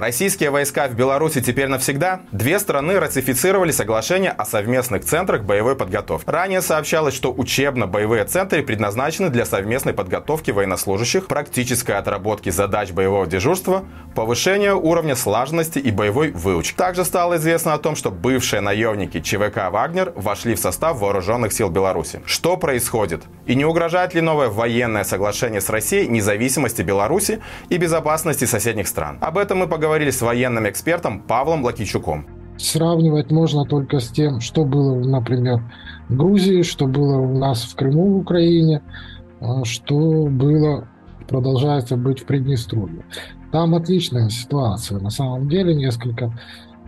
Российские войска в Беларуси теперь навсегда? Две страны ратифицировали соглашение о совместных центрах боевой подготовки. Ранее сообщалось, что учебно-боевые центры предназначены для совместной подготовки военнослужащих, практической отработки задач боевого дежурства, повышения уровня слаженности и боевой выучки. Также стало известно о том, что бывшие наемники ЧВК «Вагнер» вошли в состав вооруженных сил Беларуси. Что происходит? И не угрожает ли новое военное соглашение с Россией независимости Беларуси и безопасности соседних стран? Об этом мы поговорили с военным экспертом Павлом Лакичуком. Сравнивать можно только с тем, что было, например, в Грузии, что было у нас в Крыму, в Украине, а, что было, продолжается быть в Приднестровье. Там отличная ситуация, на самом деле, несколько.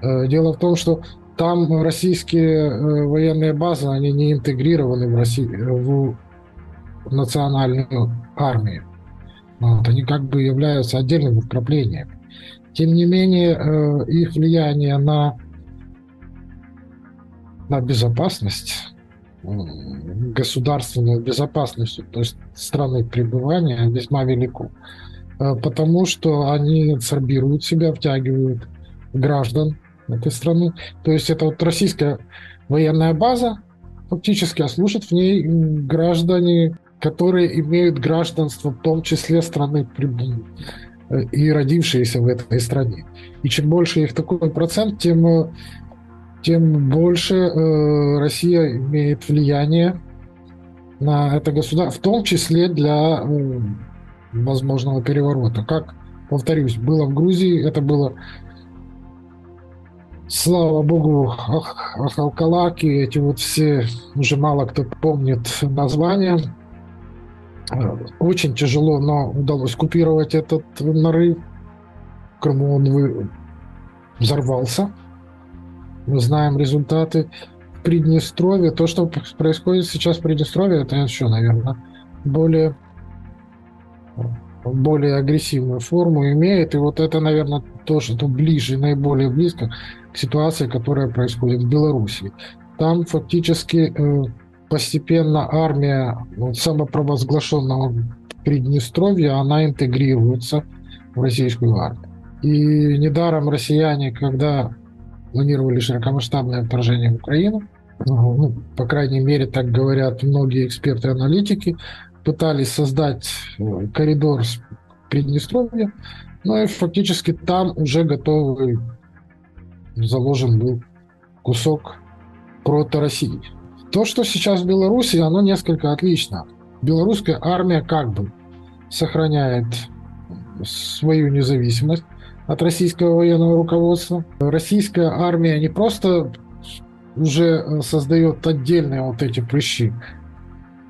Э, дело в том, что там российские э, военные базы, они не интегрированы в, Россию, в национальную армию. Вот, они как бы являются отдельными вкраплениями. Тем не менее, э, их влияние на, на безопасность, государственную безопасность, то есть страны пребывания весьма велико. Э, потому что они абсорбируют себя, втягивают граждан этой страны. То есть это вот российская военная база, фактически, а служат в ней граждане, которые имеют гражданство, в том числе страны э, и родившиеся в этой стране. И чем больше их такой процент, тем, э, тем больше э, Россия имеет влияние на это государство, в том числе для э, возможного переворота. Как, повторюсь, было в Грузии, это было слава богу, Ахалкалаки, эти вот все, уже мало кто помнит названия. Очень тяжело, но удалось купировать этот нарыв. В Крыму он вы... взорвался. Мы знаем результаты. В Приднестровье, то, что происходит сейчас в Приднестровье, это еще, наверное, более более агрессивную форму имеет. И вот это, наверное, то, что ближе, наиболее близко к ситуации, которая происходит в Беларуси. Там фактически э, постепенно армия вот, самопровозглашенного Приднестровья, она интегрируется в российскую армию. И недаром россияне, когда планировали широкомасштабное вторжение в Украину, ну, по крайней мере, так говорят многие эксперты-аналитики, пытались создать э, коридор с Приднестровья, но и фактически там уже готовый заложен был кусок прото России. То, что сейчас в Беларуси, оно несколько отлично. Белорусская армия как бы сохраняет свою независимость от российского военного руководства. Российская армия не просто уже создает отдельные вот эти прыщи,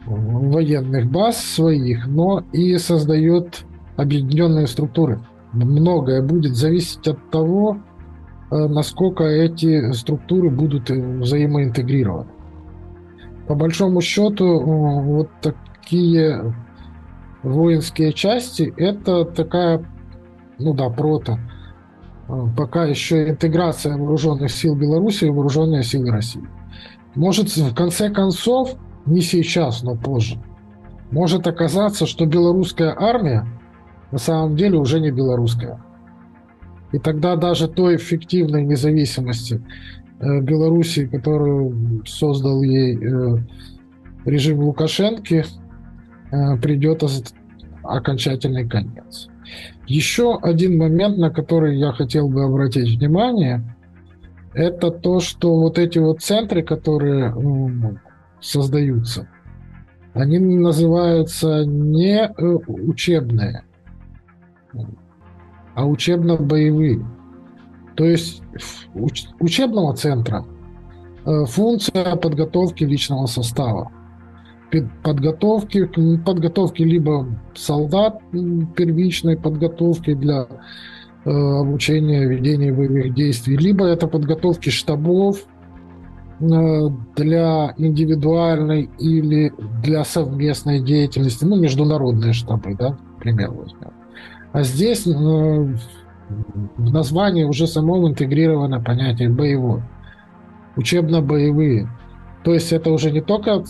военных баз своих, но и создает объединенные структуры. Многое будет зависеть от того, э, насколько эти структуры будут э, взаимоинтегрированы. По большому счету, э, вот такие воинские части – это такая, ну да, прото, пока еще интеграция вооруженных сил Беларуси и вооруженные силы России. Может, в конце концов, не сейчас, но позже, может оказаться, что белорусская армия на самом деле уже не белорусская. И тогда даже той эффективной независимости э, Белоруссии, которую создал ей э, режим Лукашенко, э, придет окончательный конец. Еще один момент, на который я хотел бы обратить внимание, это то, что вот эти вот центры, которые создаются, они называются не э, учебные, а учебно-боевые. То есть уч- учебного центра э, функция подготовки личного состава, подготовки, подготовки либо солдат первичной подготовки для э, обучения ведения боевых действий, либо это подготовки штабов Э, для индивидуальной или для совместной деятельности, ну, международные штабы, да, пример возьмем. А здесь в названии уже самом интегрировано понятие боевой, учебно-боевые. То есть это уже не только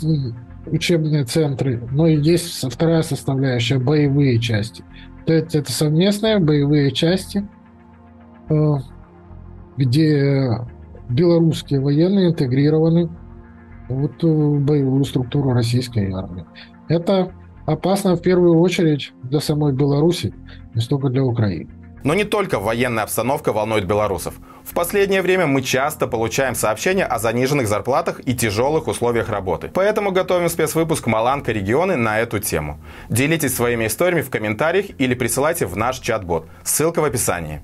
учебные центры, но и есть вторая составляющая – боевые части. То есть это совместные боевые части, где белорусские военные интегрированы вот в боевую структуру российской армии. Это опасно в первую очередь для самой Беларуси, не столько для Украины. Но не только военная обстановка волнует белорусов. В последнее время мы часто получаем сообщения о заниженных зарплатах и тяжелых условиях работы. Поэтому готовим спецвыпуск «Маланка регионы» на эту тему. Делитесь своими историями в комментариях или присылайте в наш чат-бот. Ссылка в описании.